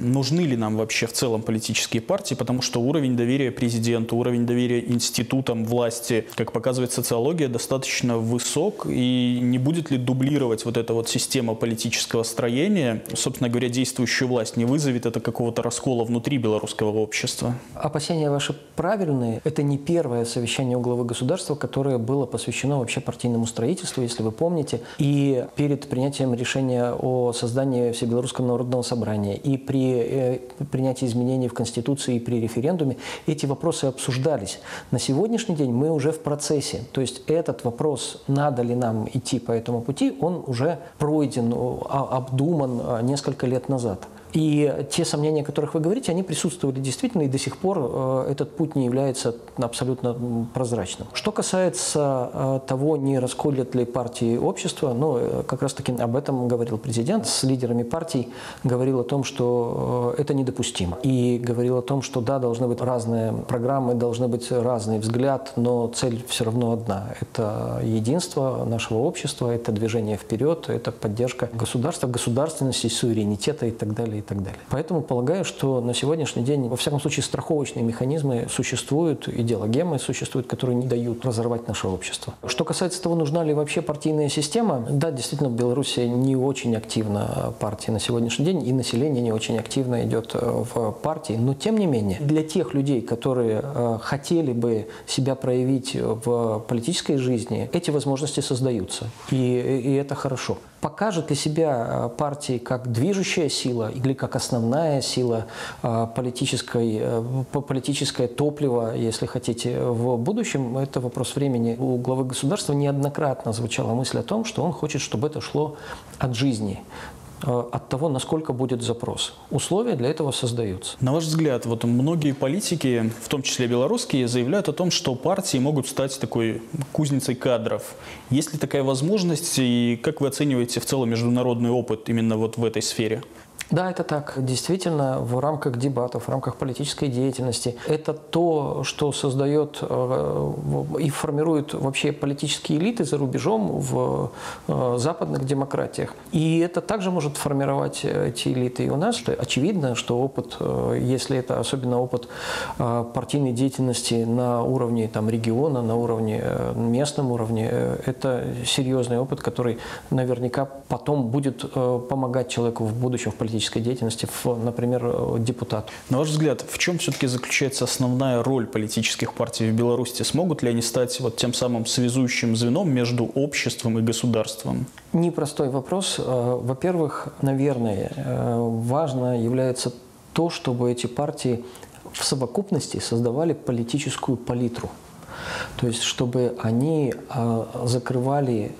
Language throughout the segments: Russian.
нужны ли нам вообще в целом политические партии, потому что уровень доверия президенту, уровень доверия институтам власти, как показывает социология, достаточно высок, и не будет ли дублировать вот эта вот система политического строения, собственно говоря, действующую власть, не вызовет это какого-то раскола внутри белорусского общества? Опасения ваши правильные. Это не первое совещание главы государства, которое было посвящено вообще партийному строительству, если вы помните. И перед принятием решения о создании Всебелорусского народного собрания, и при э, принятии изменений в Конституции, и при референдуме эти вопросы обсуждались. На сегодняшний день мы уже в процессе. То есть этот вопрос, надо ли нам идти по этому пути, он уже пройден, обдуман а, несколько лет назад. И те сомнения, о которых вы говорите, они присутствовали действительно, и до сих пор э, этот путь не является абсолютно прозрачным. Что касается э, того, не расколят ли партии общества, ну, э, как раз-таки об этом говорил президент. С лидерами партий говорил о том, что это недопустимо. И говорил о том, что да, должны быть разные программы, должны быть разный взгляд, но цель все равно одна. Это единство нашего общества, это движение вперед, это поддержка государства, государственности, суверенитета и так далее и так далее. Поэтому полагаю, что на сегодняшний день, во всяком случае, страховочные механизмы существуют, идеологемы существуют, которые не дают разорвать наше общество. Что касается того, нужна ли вообще партийная система, да, действительно, в Беларуси не очень активна партия на сегодняшний день, и население не очень активно идет э, в партии, но тем не менее, для тех людей, которые э, хотели бы себя проявить в политической жизни, эти возможности создаются, и, и это хорошо. Покажет ли себя э, партии как движущая сила или как основная сила э, политической, э, политическое топливо, если хотите, в будущем, это вопрос времени. У главы государства неоднократно звучала мысль о том, что он хочет, чтобы это шло от жизни. Э, от того, насколько будет запрос. Условия для этого создаются. На ваш взгляд, вот многие политики, в том числе белорусские, заявляют о том, что партии могут стать такой кузницей кадров. Есть ли такая возможность, и как вы оцениваете в целом международный опыт именно вот в этой сфере? Да, это так. Действительно, в рамках дебатов, в рамках политической деятельности это то, что создает э, и формирует вообще политические элиты за рубежом в э, западных демократиях. И это также может формировать эти элиты и у нас. Очевидно, что опыт, э, если это особенно опыт партийной деятельности на уровне там, региона, на уровне местном уровне, это серьезный опыт, который наверняка потом будет помогать человеку в будущем в политической политической деятельности, в, например, э, депутат. На ваш взгляд, в чем все-таки заключается основная роль политических партий в Беларуси? Смогут ли они стать вот тем самым связующим звеном между обществом и государством? Непростой вопрос. Э, во-первых, наверное, э, важно является то, чтобы эти партии в совокупности создавали политическую палитру. То есть, чтобы они закрывали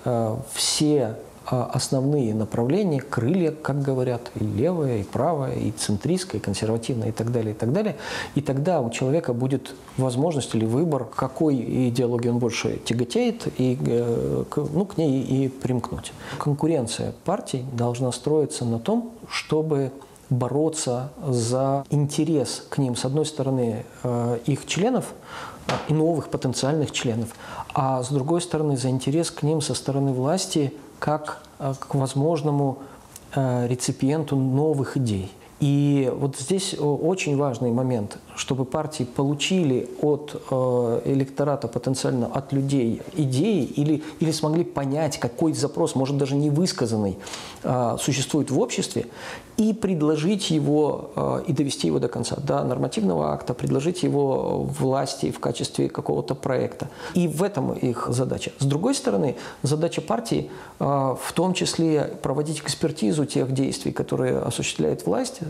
все основные направления, крылья, как говорят, и левое, и правое, и центристское, и консервативное, и так далее, и так далее. И тогда у человека будет возможность или выбор, какой идеологии он больше тяготеет, и э, ну, к ней и примкнуть. Конкуренция партий должна строиться на том, чтобы бороться за интерес к ним, с одной стороны, э, их членов э, и новых потенциальных членов, а с другой стороны, за интерес к ним со стороны власти – как э, к возможному э, реципиенту новых идей. И вот здесь очень важный момент, чтобы партии получили от э, электората потенциально, от людей идеи или, или смогли понять, какой запрос, может даже не высказанный, э, существует в обществе, и предложить его э, и довести его до конца, до нормативного акта, предложить его власти в качестве какого-то проекта. И в этом их задача. С другой стороны, задача партии э, в том числе проводить экспертизу тех действий, которые осуществляет власть,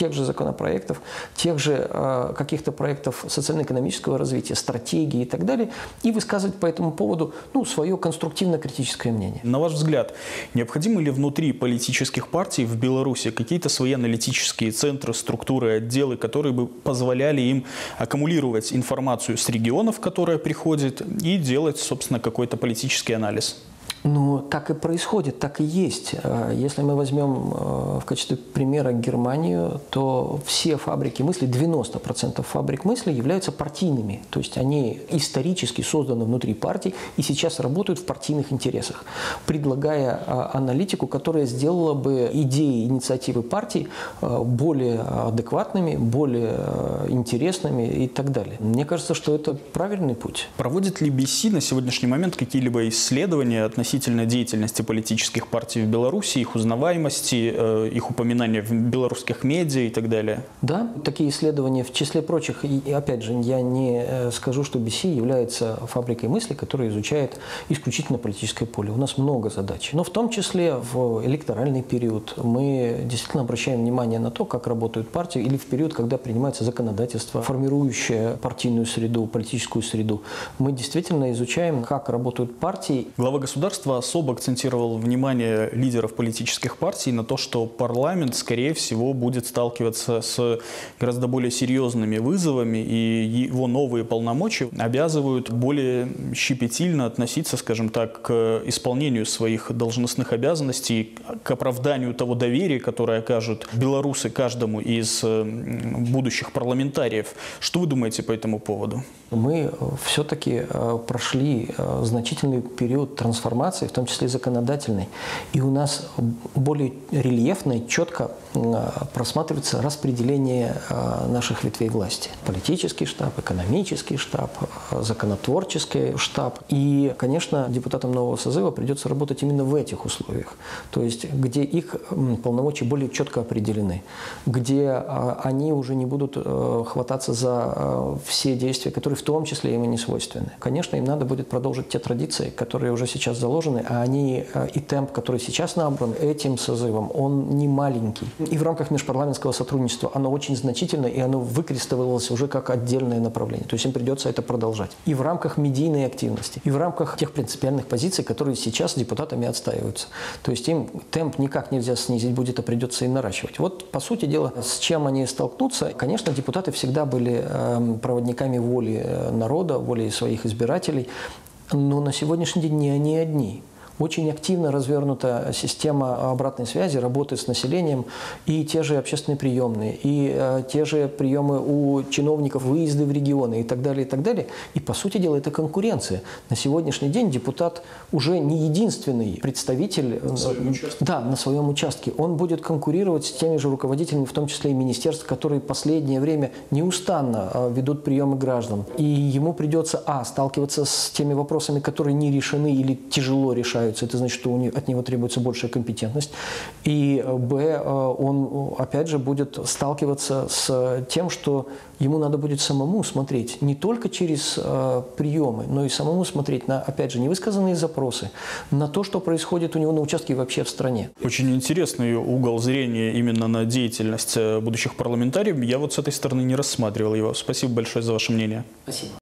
тех же законопроектов, тех же э, каких-то проектов социально-экономического развития, стратегии и так далее, и высказывать по этому поводу ну, свое конструктивно-критическое мнение. На ваш взгляд, необходимы ли внутри политических партий в Беларуси какие-то свои аналитические центры, структуры, отделы, которые бы позволяли им аккумулировать информацию с регионов, которая приходит, и делать, собственно, какой-то политический анализ? Ну, так и происходит, так и есть. Э, если мы возьмем э, в качестве примера Германию, то все фабрики мысли, 90% фабрик мысли являются партийными. То есть они исторически созданы внутри партий и сейчас работают в партийных интересах, предлагая э, аналитику, которая сделала бы идеи, инициативы партий более адекватными, более интересными и так далее. Мне кажется, что это правильный путь. Проводит ли BC на сегодняшний момент какие-либо исследования относительно деятельности политических партий в Беларуси, их узнаваемости, э, их упоминания в белорусских медиа и так далее? Да, такие исследования в числе прочих. И опять же, я не э, скажу, что BC является фабрикой мысли, которая изучает исключительно политическое поле. У нас много задач. Но в том числе в электоральный период мы действительно обращаем внимание на то, как работают партии, или в период, когда принимается законодательство, формирующее партийную среду, политическую среду. Мы действительно изучаем, как работают партии. Глава государства особо акцентировал внимание лидеров политических партий на то, что парламент, скорее всего, будет сталкиваться с гораздо более серьезными вызовами, и его новые полномочия обязывают более щепетильно относиться, скажем так, к исполнению своих должностных обязанностей, к оправданию того доверия, которое окажут белорусы каждому из будущих парламентариев. Что вы думаете по этому поводу? Мы все-таки э, прошли э, значительный период трансформации, в том числе законодательной, и у нас более рельефно и четко э, просматривается распределение наших ветвей власти. Политический штаб, экономический штаб, законотворческий штаб. И, конечно, депутатам нового созыва придется работать именно в этих условиях, то есть где их полномочия более четко определены, где они уже не будут хвататься за все действия, которые в том числе им и не свойственны. Конечно, им надо будет продолжить те традиции, которые уже сейчас заложены, а они э, и темп, который сейчас набран этим созывом, он не маленький. И в рамках межпарламентского сотрудничества оно очень значительно, и оно выкристаллизовалось уже как отдельное направление. То есть им придется это продолжать. И в рамках медийной активности, и в рамках тех принципиальных позиций, которые сейчас депутатами отстаиваются. То есть им темп никак нельзя снизить будет, а придется и наращивать. Вот, по сути дела, с чем они столкнутся, конечно, депутаты всегда были э, проводниками воли Э, народа, волей своих избирателей. Но на сегодняшний день не они одни. Очень активно развернута система обратной связи, работы с населением и те же общественные приемные, и э, те же приемы у чиновников, выезды в регионы и так далее, и так далее. И, по сути дела, это конкуренция. На сегодняшний день депутат уже не единственный представитель на своем участке. Да, на своем участке. Он будет конкурировать с теми же руководителями, в том числе и министерств, которые последнее время неустанно э, ведут приемы граждан. И ему придется, а, сталкиваться с теми вопросами, которые не решены или тяжело решаются, появляются, это значит, что от него требуется большая компетентность. И, э, б, э, он, опять же, будет сталкиваться с тем, что ему надо будет самому смотреть не только через э, приемы, но и самому смотреть на, опять же, невысказанные запросы, на то, что происходит у него на участке и вообще в стране. Очень интересный угол зрения именно на деятельность будущих парламентариев. Я вот с этой стороны не рассматривал его. Спасибо большое за ваше мнение. Спасибо.